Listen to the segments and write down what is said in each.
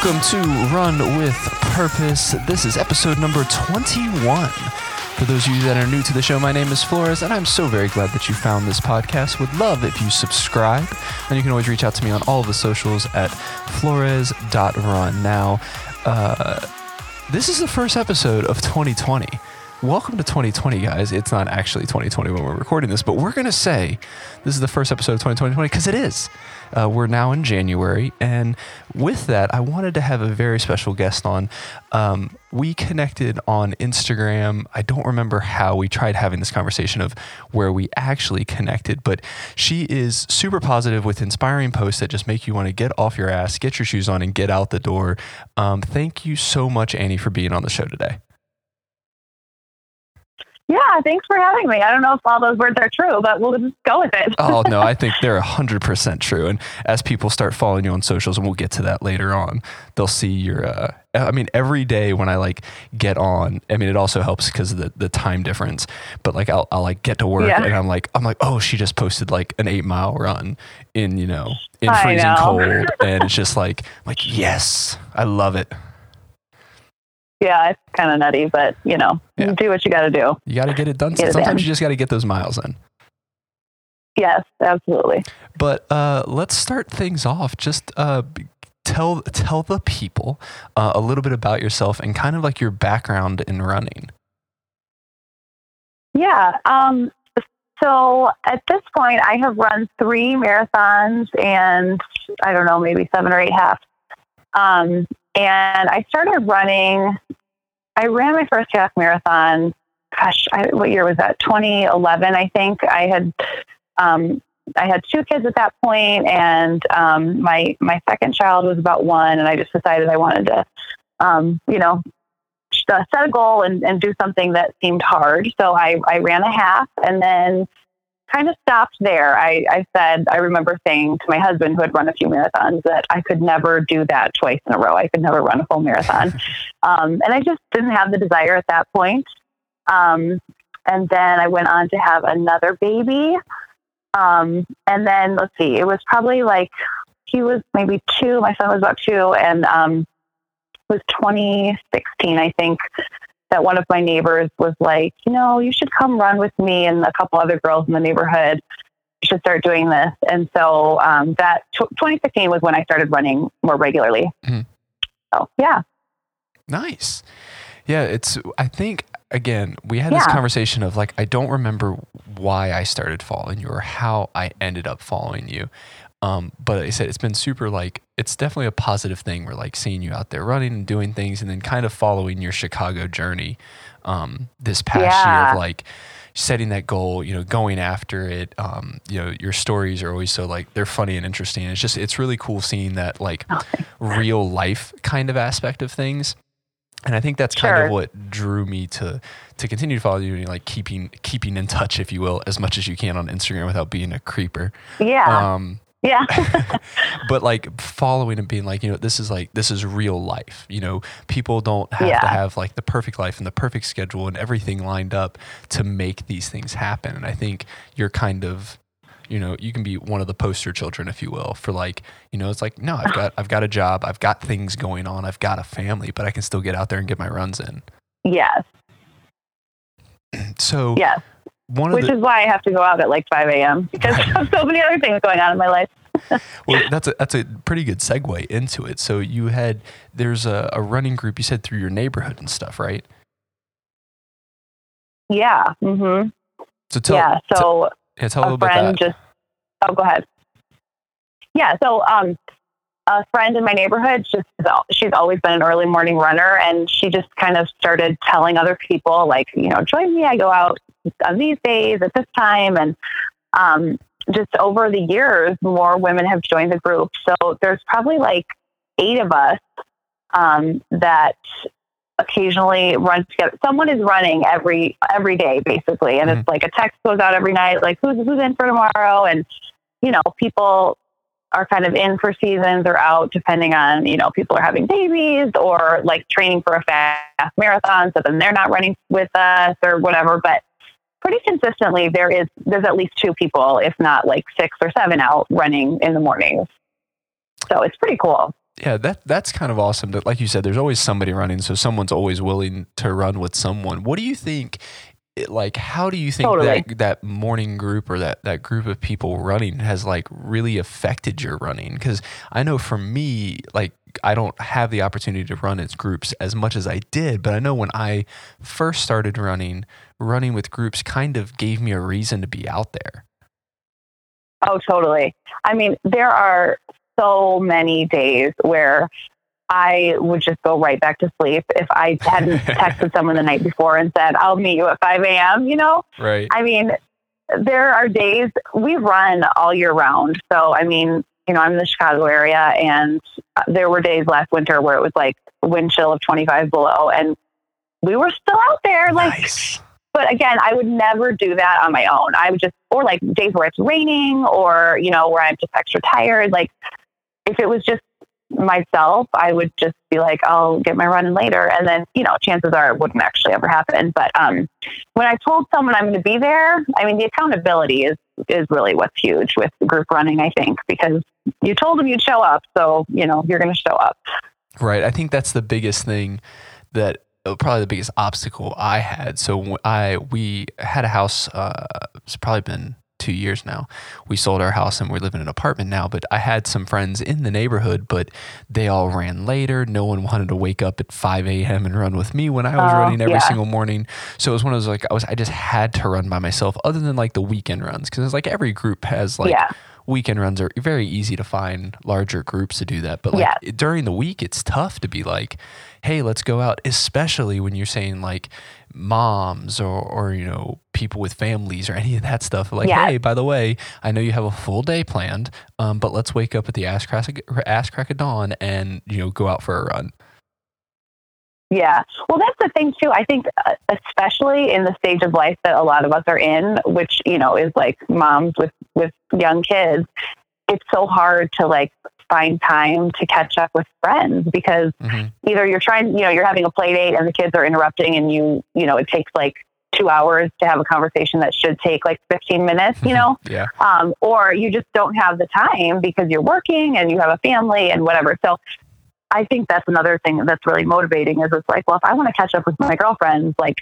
Welcome to Run with Purpose. This is episode number 21. For those of you that are new to the show, my name is Flores, and I'm so very glad that you found this podcast. Would love if you subscribe, and you can always reach out to me on all of the socials at flores.run. Now, uh, this is the first episode of 2020. Welcome to 2020, guys. It's not actually 2020 when we're recording this, but we're going to say this is the first episode of 2020 because it is. Uh, we're now in January. And with that, I wanted to have a very special guest on. Um, we connected on Instagram. I don't remember how we tried having this conversation of where we actually connected, but she is super positive with inspiring posts that just make you want to get off your ass, get your shoes on, and get out the door. Um, thank you so much, Annie, for being on the show today. Yeah, thanks for having me. I don't know if all those words are true, but we'll just go with it. oh, no, I think they're 100% true. And as people start following you on socials, and we'll get to that later on, they'll see your, uh, I mean, every day when I like get on, I mean, it also helps because of the, the time difference, but like I'll, I'll like get to work yeah. and I'm like, I'm like, oh, she just posted like an eight mile run in, you know, in freezing cold. and it's just like, like, yes, I love it yeah, it's kind of nutty, but you know, yeah. do what you got to do. You got to get it done. Get Sometimes it you just got to get those miles in. Yes, absolutely. But uh, let's start things off. Just uh, tell tell the people uh, a little bit about yourself and kind of like your background in running. Yeah. Um, so at this point, I have run three marathons and I don't know, maybe seven or eight halves. Um, and I started running. I ran my first half marathon. Gosh, I, what year was that? 2011, I think. I had um, I had two kids at that point, and um, my my second child was about one, and I just decided I wanted to, um, you know, set a goal and, and do something that seemed hard. So I, I ran a half, and then kind of stopped there. I, I said, I remember saying to my husband, who had run a few marathons, that I could never do that twice in a row. I could never run a full marathon. um, and I just didn't have the desire at that point. Um, and then I went on to have another baby. Um, and then let's see, it was probably like he was maybe two, my son was about two, and um, it was 2016, I think that one of my neighbors was like, you know, you should come run with me and a couple other girls in the neighborhood. You should start doing this. And so um, that t- 2015 was when I started running more regularly. Mm-hmm. So yeah. Nice. Yeah, it's. I think again we had yeah. this conversation of like I don't remember why I started following you or how I ended up following you. Um, but I said it's been super like it's definitely a positive thing. We're like seeing you out there running and doing things, and then kind of following your Chicago journey um, this past yeah. year of like setting that goal, you know, going after it. Um, you know, your stories are always so like they're funny and interesting. It's just it's really cool seeing that like real life kind of aspect of things. And I think that's sure. kind of what drew me to to continue to follow you and like keeping keeping in touch, if you will, as much as you can on Instagram without being a creeper. Yeah. Um, yeah. but like following and being like, you know, this is like this is real life. You know, people don't have yeah. to have like the perfect life and the perfect schedule and everything lined up to make these things happen. And I think you're kind of you know, you can be one of the poster children, if you will, for like, you know, it's like, no, I've got I've got a job, I've got things going on, I've got a family, but I can still get out there and get my runs in. Yes. So yes one Which the, is why I have to go out at like 5 a.m. because right. I have so many other things going on in my life. well, that's a that's a pretty good segue into it. So you had there's a, a running group you said through your neighborhood and stuff, right? Yeah. Mm-hmm. So tell, yeah. So t- yeah, tell a, a little friend bit just oh, go ahead. Yeah. So um, a friend in my neighborhood just she's always been an early morning runner, and she just kind of started telling other people like, you know, join me. I go out on these days at this time. And um, just over the years, more women have joined the group. So there's probably like eight of us um, that occasionally run together. Someone is running every every day, basically, and mm-hmm. it's like a text goes out every night, like who's who's in for tomorrow, and you know people are kind of in for seasons or out depending on you know people are having babies or like training for a fast marathon, so then they're not running with us or whatever. But pretty consistently there is there's at least two people, if not like six or seven out running in the mornings. So it's pretty cool. Yeah, that that's kind of awesome. That, like you said, there's always somebody running, so someone's always willing to run with someone. What do you think? It- Like, how do you think Totally. that that morning group or that that group of people running has like really affected your running? Because I know for me, like, I don't have the opportunity to run as groups as much as I did, but I know when I first started running, running with groups kind of gave me a reason to be out there. Oh, totally. I mean, there are so many days where I would just go right back to sleep if I hadn't texted someone the night before and said, I'll meet you at 5 a.m., you know? Right. I mean, there are days we run all year round. So, I mean, you know, I'm in the Chicago area and there were days last winter where it was like wind chill of 25 below and we were still out there. Like, nice. but again, I would never do that on my own. I would just, or like days where it's raining or, you know, where I'm just extra tired. Like if it was just myself, I would just be like, I'll get my running later. And then, you know, chances are it wouldn't actually ever happen. But um, when I told someone I'm going to be there, I mean, the accountability is, is really what's huge with group running, I think, because you told them you'd show up. So, you know, you're going to show up. Right. I think that's the biggest thing that uh, probably the biggest obstacle I had. So I we had a house. Uh, it's probably been two years now. We sold our house and we live in an apartment now. But I had some friends in the neighborhood, but they all ran later. No one wanted to wake up at five a.m. and run with me when I was Oh, running every yeah. single morning. So it was one of those like I was I just had to run by myself, other than like the weekend runs, because it's like every group has like yeah. weekend runs are very easy to find larger groups to do that. But like Yes. during the week, it's tough to be like, hey, let's go out, especially when you're saying like moms or, or you know, people with families or any of that stuff. Like, Yes. hey, by the way, I know you have a full day planned, um, but let's wake up at the ass crack, ass crack of dawn and, you know, go out for a run. Yeah. Well, that's the thing too. I think, uh, especially in the stage of life that a lot of us are in, which you know is like moms with with young kids. It's so hard to like find time to catch up with friends because hmm either you're trying, you know, you're having a play date and the kids are interrupting, and you, you know, it takes like two hours to have a conversation that should take like 15 minutes, you know, Yeah. um, or you just don't have the time because you're working and you have a family and whatever. So I think that's another thing that's really motivating is it's like, well, if I want to catch up with my girlfriends, like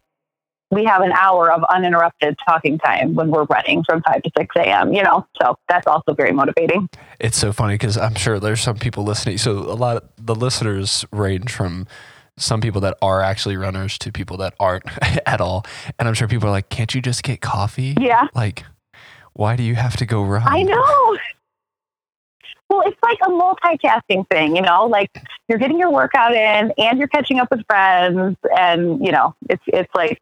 we have an hour of uninterrupted talking time when we're running from 5 to 6 a.m., you know, so that's also very motivating. It's so funny because I'm sure there's some people listening. So a lot of the listeners range from some people that are actually runners to people that aren't at all. And I'm sure people are like, can't you just get coffee? Yeah. Like, why do you have to go run? I know. Well, it's like a multitasking thing, you know, like you're getting your workout in and you're catching up with friends and, you know, it's, it's like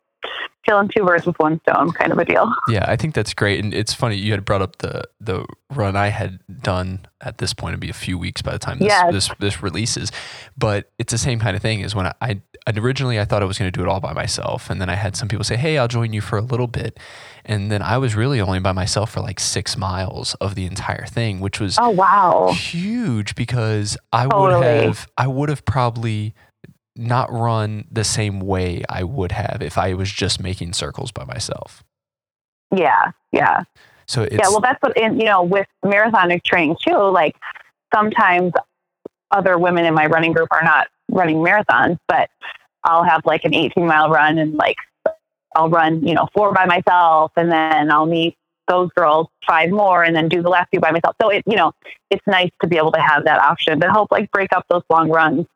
killing two birds with one stone kind of a deal. Yeah, I think that's great. And it's funny you had brought up the the run I had done at this point. It'd be a few weeks by the time this Yes. this, this releases. But it's the same kind of thing as when I, I originally I thought I was going to do it all by myself, and then I had some people say, "Hey, I'll join you for a little bit," and then I was really only by myself for like six miles of the entire thing, which was Oh, wow. huge because I would have I would have probably not run the same way I would have if I was just making circles by myself. Yeah. Yeah. So it's yeah. Well, that's what, in, you know, with marathonic training too, like sometimes other women in my running group are not running marathons, but I'll have like an 18 mile run and like I'll run, you know, four by myself and then I'll meet those girls five more and then do the last few by myself. So it, you know, it's nice to be able to have that option to help like break up those long runs.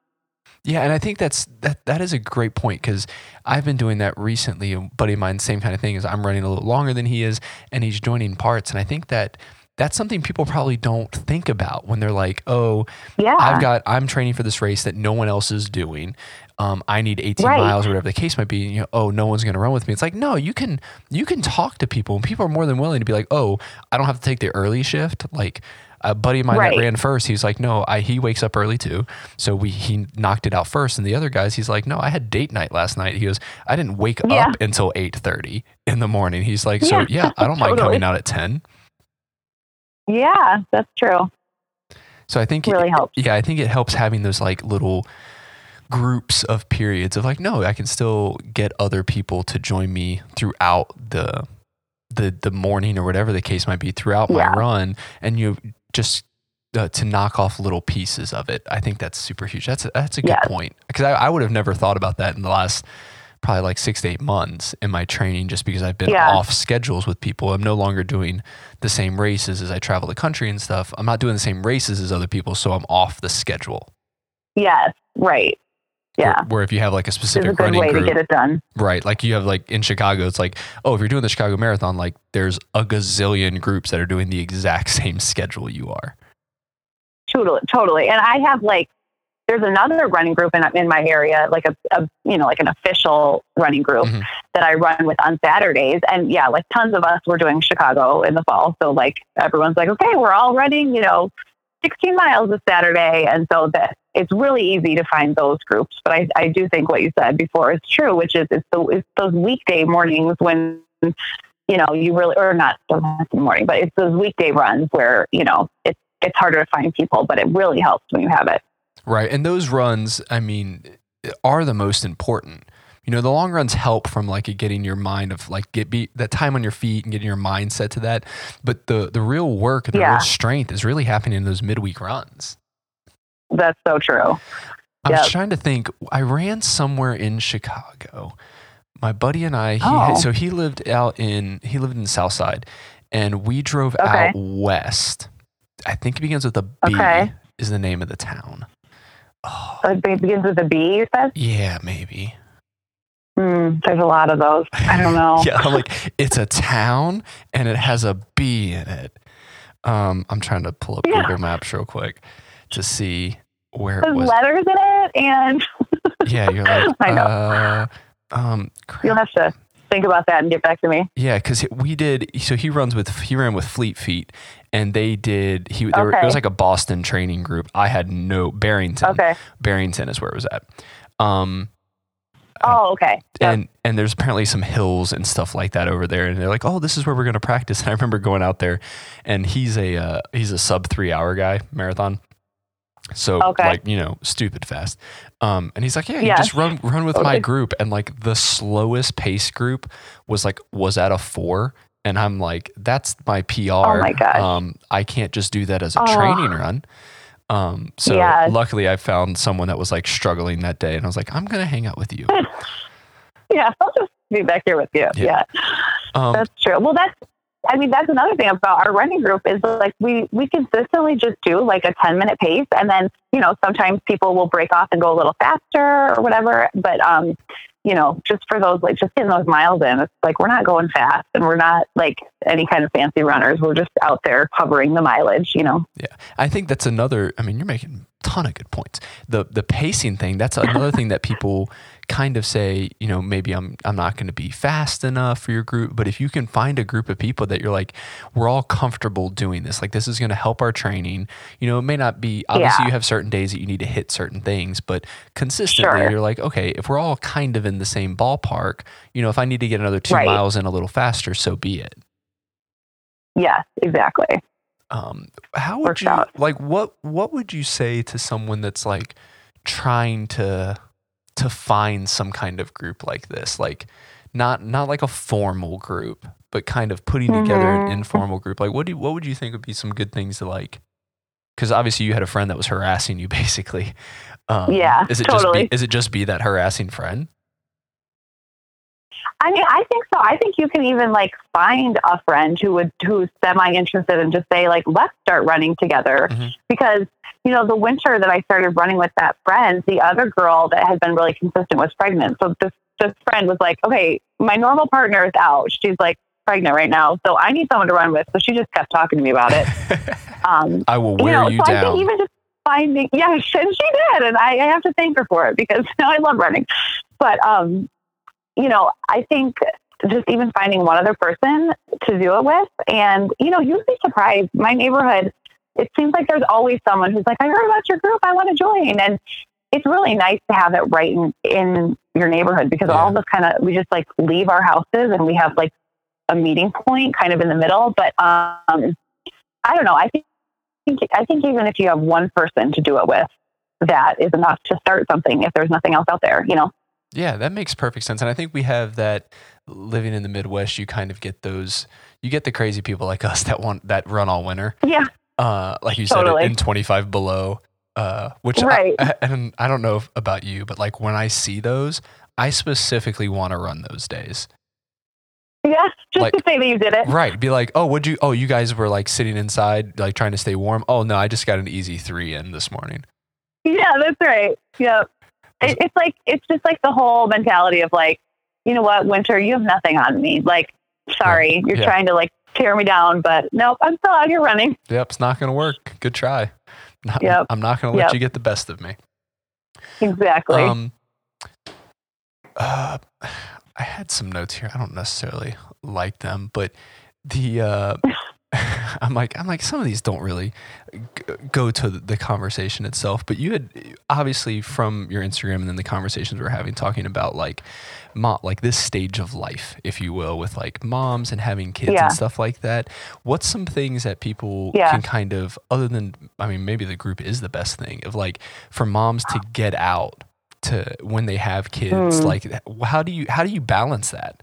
Yeah, and I think that's that that is a great point because I've been doing that recently. A buddy of mine, same kind of thing is I'm running a little longer than he is, and he's joining parts. And I think that that's something people probably don't think about when they're like, "Oh, Yeah. I've got I'm training for this race that no one else is doing. Um, I need 18 Right. miles or whatever the case might be. And, you know, oh, no one's going to run with me. It's like no, you can you can talk to people, and people are more than willing to be like, oh, I don't have to take the early shift. Like a buddy of mine Right. that ran first, he's like, no, I he wakes up early too, so we he knocked it out first. And the other guys, he's like, no, I had date night last night. He goes, I didn't wake Yeah. up until 8:30 in the morning. He's like, so Yeah, yeah, I don't mind totally. coming out at 10. yeah, that's true. So I think it- Really helps. Yeah, I think it helps having those like little groups of periods of like, no, I can still get other people to join me throughout the the the morning or whatever the case might be throughout my run, and you just uh, to knock off little pieces of it. I think that's super huge. That's a, that's a good Yes. point because I, I would have never thought about that in the last probably like six to eight months in my training just because I've been Yeah. off schedules with people. I'm no longer doing the same races as I travel the country and stuff. I'm not doing the same races as other people, so I'm off the schedule. Yes, right. Where- Yeah. Where, if you have like a It's a specific running way group, to get it done. right? Like you have like in Chicago, it's like, oh, if you're doing the Chicago Marathon, like there's a gazillion groups that are doing the exact same schedule you are. Totally, totally. And I have like, there's another running group in, in my area, like a, a, you know, like an official running group Mhm. that I run with on Saturdays. And yeah, like tons of us were doing Chicago in the fall. So like everyone's like, okay, we're all running, you know, 16 miles this Saturday. And so that it's really easy to find those groups. But I, I do think what you said before is true, which is it's, the, it's those weekday mornings when, you know, you really, or not the morning, but it's those weekday runs where, you know, it's, it's harder to find people, but it really helps when you have it. Right. And those runs, I mean, are the most important. You know, the long runs help from like getting your mind of like get be that time on your feet and getting your mindset to that. But the the real work and the Yeah. real strength is really happening in those midweek runs. That's so true. I was Yep. trying to think. I ran somewhere in Chicago. My buddy and I. He Oh. had, so he lived out in he lived in the South Side, and we drove Okay. out west. I think it begins with a B. Okay. Is the name of the town? Oh, It begins with a B, you said? yeah, maybe. Hmm, there's a lot of those. I don't know. yeah, I'm like it's a town and it has a B in it. Um, I'm trying to pull up Yeah. Google Maps real quick to see where it was. letters in it, and Yeah, you're like, I know. uh, um, crap. you'll have to think about that and get back to me. Yeah, because we did. So he runs with he ran with Fleet Feet, and they did. He there, Okay. it was like a Boston training group. I had no Barrington. Okay. Barrington is where it was at. Um, Oh, okay. Yep. and and there's apparently some hills and stuff like that over there, and they're like, oh, this is where we're going to practice. And I remember going out there, and he's a uh, he's a sub three hour guy marathon. So Okay. like you know stupid fast, um, and he's like yeah, Yes. just run run with my group, and like the slowest pace group was like was at a four, and I'm like that's my PR. Oh my gosh. Um, I can't just do that as a Oh. training run. Um, so Yes. luckily I found someone that was like struggling that day, and I was like I'm gonna hang out with you. yeah, I'll just be back here with you. Yeah. Yeah. Um, That's true. Well, that's, I mean, that's another thing about our running group is like we, we consistently just do like a 10 minute pace. And then, you know, sometimes people will break off and go a little faster or whatever. But, um, you know, just for those, like just getting those miles in, it's like we're not going fast and we're not like any kind of fancy runners. We're just out there covering the mileage, you know? Yeah, I think that's another. I mean, you're making a ton of good points. The the pacing thing. That's another thing that people kind of say. You know, maybe I'm I'm not going to be fast enough for your group, but if you can find a group of people that you're like, we're all comfortable doing this. Like this is going to help our training. You know, it may not be obviously Yeah. you have certain days that you need to hit certain things, but consistently Sure. you're like, okay, if we're all kind of in the same ballpark, you know, if I need to get another two Right. miles in a little faster, so be it. Yes, exactly. um how would Works you out. like what what would you say to someone that's like trying to to find some kind of group like this like not not like a formal group but kind of putting together an Mhm. informal group like what do you, what would you think would be some good things to like because obviously you had a friend that was harassing you basically um, Yeah, is it totally. just be, is it just be that harassing friend I mean, I think so. I think you can even like find a friend who would who's semi interested and just say like, let's start running together. Mhm. Because you know, the winter that I started running with that friend, the other girl that had been really consistent was pregnant. So this this friend was like, okay, my normal partner is out. She's like pregnant right now, so I need someone to run with. So she just kept talking to me about it. Um, i will wear you know, you, so I down think even just finding, yeah, and she did, and I, I have to thank her for it because now I love running. But um, you know, I think just even finding one other person to do it with, and you know, you'd be surprised. My neighborhood, it seems like there's always someone who's like, I heard about your group, I want to join, and it's really nice to have it right in, in your neighborhood because all of us kind of we just like leave our houses and we have like a meeting point kind of in the middle. But um, I don't know. I think I think even if you have one person to do it with, that is enough to start something. If there's nothing else out there, you know. Yeah, that makes perfect sense. And I think we have that living in the Midwest, you kind of get those you get the crazy people like us that want that run all winter. Yeah. Uh, like you Totally. said, in 25 below, uh, which Right. I, and I don't know about you, but like when I see those, I specifically want to run those days. Yeah, just Like- to say that you did it. Right. Be like, oh, would you, oh, you guys were like sitting inside, like trying to stay warm. Oh, no, I just got an easy three in this morning. Yeah, that's right. Yep. It, it's like it's just like the whole mentality of like, you know what, Winter, you have nothing on me. Like, sorry, you're Yeah. trying to like tear me down, but nope, I'm still out here running. Yep. It's not going to work. Good try. Not, Yep. I'm not going to let Yep. you get the best of me. Exactly. Um, uh, I had some notes here. I don't necessarily like them, but the uh, I'm like I'm like some of these don't really g- go to the conversation itself. But you had obviously from your Instagram and then the conversations we are having talking about like mom like this stage of life, if you will, with like moms and having kids Yeah. and stuff like that. What's some things that people Yeah. can kind of other than I mean maybe the group is the best thing of like for moms to get out to when they have kids Mm. like how do you how do you balance that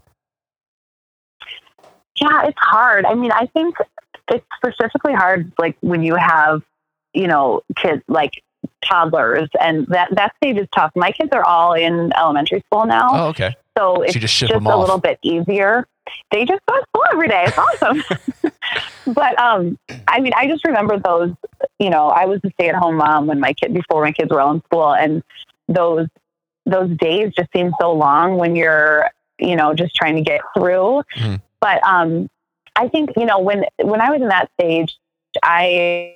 yeah, it's hard. I mean, I think it's specifically hard like when you have, you know, kids like toddlers and that that stage is tough. My kids are all in elementary school now. oh okay So it's you just just a off little bit easier. They just go to school every day. It's awesome. but um, I mean, I just remember those. You know, I was a stay-at-home mom when my kid before my kids were all in school, and those those days just seem so long when you're you know just trying to get through. Mhm. But um, I think you know when when I was in that stage, I.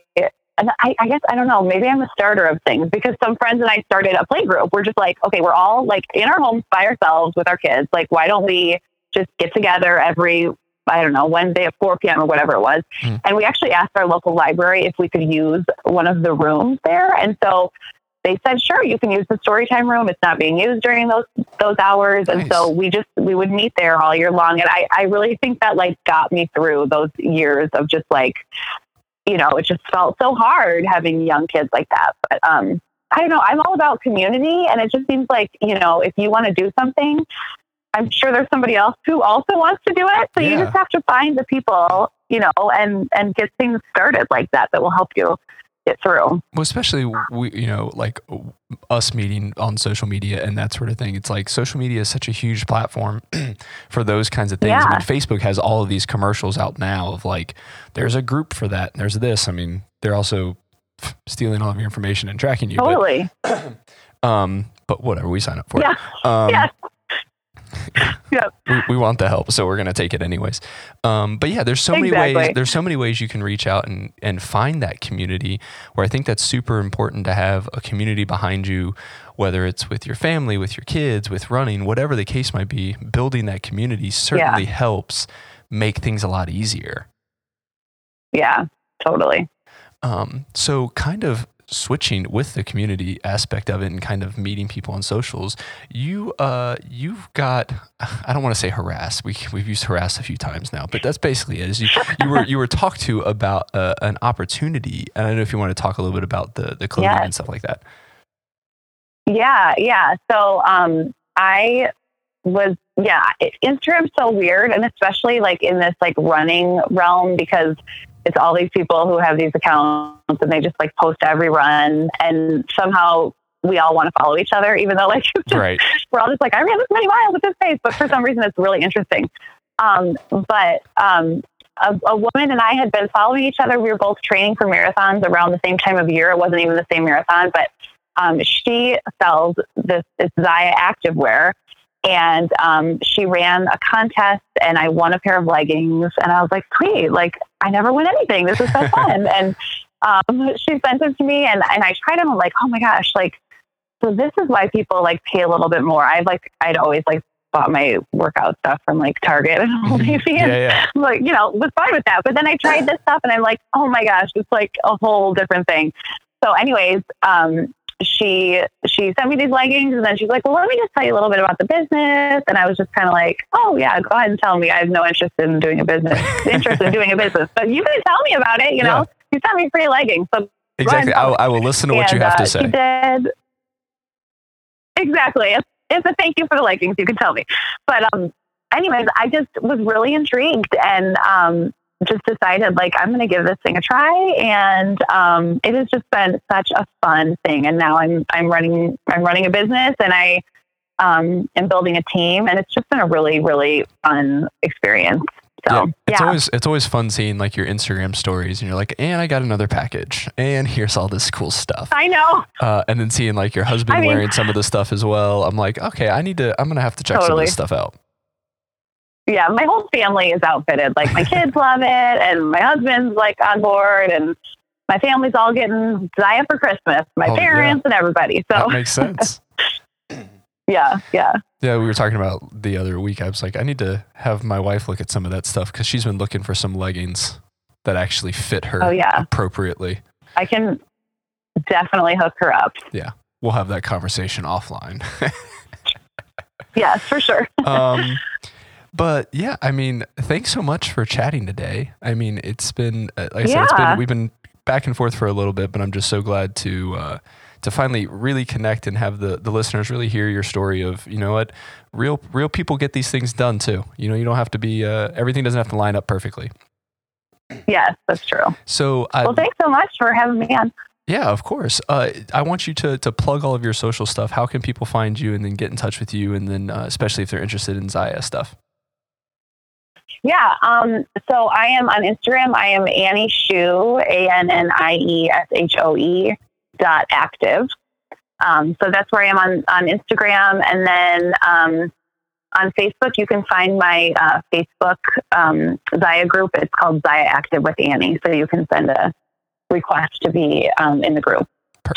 And I, I guess I don't know. Maybe I'm a starter of things because some friends and I started a play group. We're just like, okay, we're all like in our homes by ourselves with our kids. Like, why don't we just get together every I don't know Wednesday at 4 p.m. or whatever it was? Hmm. And we actually asked our local library if we could use one of the rooms there, and so they said, sure, you can use the storytime room. It's not being used during those those hours, and so we just we would meet there all year long. And I I really think that like got me through those years of just like you know it just felt so hard having young kids like that. But um, I don't know. I'm all about community, and it just seems like you know if you want to do something. I'm sure there's somebody else who also wants to do it. So you just have to find the people, you know, and and get things started like that that will help you get through. well especially we you know like us meeting on social media and that sort of thing it's like social media is such a huge platform for those kinds of things i mean facebook has all of these commercials out now of like there's a group for that and there's this i mean they're also stealing all of your information and tracking you but Totally. um but whatever we sign up for it. Yeah. um Yes. Yep. we, we want the help, so we're gonna take it anyways. Um, but yeah, there's so many ways. There's so many ways you can reach out and and find that community. Where I think that's super important to have a community behind you, whether it's with your family, with your kids, with running, whatever the case might be. Building that community certainly helps make things a lot easier. Yeah. Totally. Um, so kind of switching with the community aspect of it and kind of meeting people on socials, you uh you've got I don't want to say harass. We we've used harass a few times now, but that's basically it. Is you, you were you were talked to about uh, an opportunity, and I don't know if you want to talk a little bit about the the clothing Yes. and stuff like that. Yeah. Yeah. So um, I was yeah. It, Instagram's so weird, and especially like in this like running realm because it's all these people who have these accounts and they just like post every run, and somehow we all want to follow each other, even though like just Right. we're all just like, I ran this many miles at this pace, but for some reason it's really interesting. Um, but um, a, a woman and I had been following each other. We were both training for marathons around the same time of year. It wasn't even the same marathon, but um, she sells this it's Zyia activewear. And um, she ran a contest, and I won a pair of leggings. And I was like, "Sweet! Like I never win anything. This is so fun." and um, she sent them to me, and and I tried them. I'm like, "Oh my gosh! Like so this is why people like pay a little bit more. I've like I'd always like bought my workout stuff from like Target and Old Navy, yeah, and yeah. like you know was fine with that. But then I tried this stuff and I'm like, oh my gosh, it's like a whole different thing. So, anyways, um, she she sent me these leggings and then she's like, well, let me just tell you a little bit about the business. And I was just kind of like, oh yeah, go ahead and tell me. I have no interest in doing a business, interest in doing a business, but you can tell me about it. You know, you sent me free leggings, so Exactly. I, I will listen to what you and, have to uh, say. Did. Exactly. It's, it's a thank you for the leggings. You can tell me. But um, anyways, I just was really intrigued, and um, just decided like I'm going to give this thing a try, and um, it has just been such a fun thing. And now I'm I'm running I'm running a business, and I um, am building a team, and it's just been a really really fun experience. So yeah, it's yeah. always it's always fun seeing like your Instagram stories, and you're like, and I got another package, and here's all this cool stuff. I know. Uh, and then seeing like your husband I mean- wearing some of the stuff as well. I'm like, okay, I need to. I'm gonna have to check some of this stuff out. Yeah, my whole family is outfitted. Like my kids love it, and my husband's like on board, and my family's all getting Zyia for Christmas. My Oh, yeah. parents and everybody. So That makes sense. yeah, yeah. Yeah, we were talking about the other week. I was like, I need to have my wife look at some of that stuff because she's been looking for some leggings that actually fit her Oh, yeah. appropriately. I can definitely hook her up. Yeah, we'll have that conversation offline. Yes, for sure. um, but yeah, I mean, thanks so much for chatting today. I mean, it's been uh, like I said, it's been we've been back and forth for a little bit, but I'm just so glad to uh, to finally really connect and have the the listeners really hear your story of you know what real real people get these things done too. You know, you don't have to be uh, everything doesn't have to line up perfectly. Yes, that's true. So I, Well, thanks so much for having me on. yeah, of course. Uh, I want you to to plug all of your social stuff. How can people find you and then get in touch with you, and then uh, especially if they're interested in Zyia stuff. Yeah. Um, so I am on Instagram. I am Annie Shoe, A N N I E S H O E dot active. Um, so that's where I am on, on Instagram. And then um, on Facebook, you can find my uh, Facebook um, Zyia group. It's called Zyia Active with Annie. So you can send a request to be um, in the group.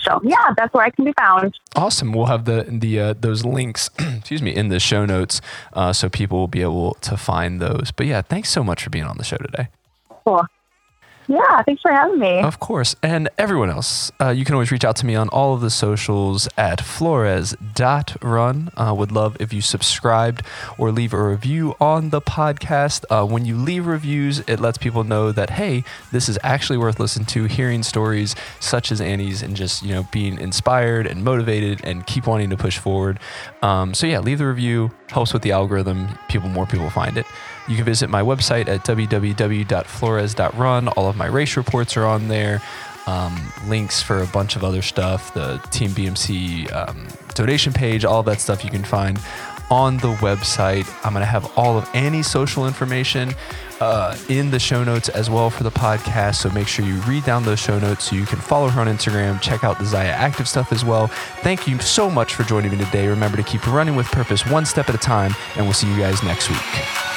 So yeah, that's where I can be found. Awesome. We'll have the the uh, those links, excuse me, in the show notes, uh, so people will be able to find those. But yeah, thanks so much for being on the show today. Cool. Yeah, thanks for having me. Of course. And everyone else, uh, you can always reach out to me on all of the socials at flores.run. Uh, would love if you subscribed or leave a review on the podcast. Uh, when you leave reviews, it lets people know that, hey, this is actually worth listening to, hearing stories such as Annie's and just, you know, being inspired and motivated and keep wanting to push forward. Um, so yeah, leave the review, helps with the algorithm. People, more people find it. You can visit my website at www.flores.run. All of my race reports are on there. Um, links for a bunch of other stuff, the Team BMC um, donation page, all that stuff you can find on the website. I'm going to have all of Annie's social information uh, in the show notes as well for the podcast. So make sure you read down those show notes so you can follow her on Instagram, check out the Zyia Active stuff as well. Thank you so much for joining me today. Remember to keep running with purpose one step at a time, and we'll see you guys next week.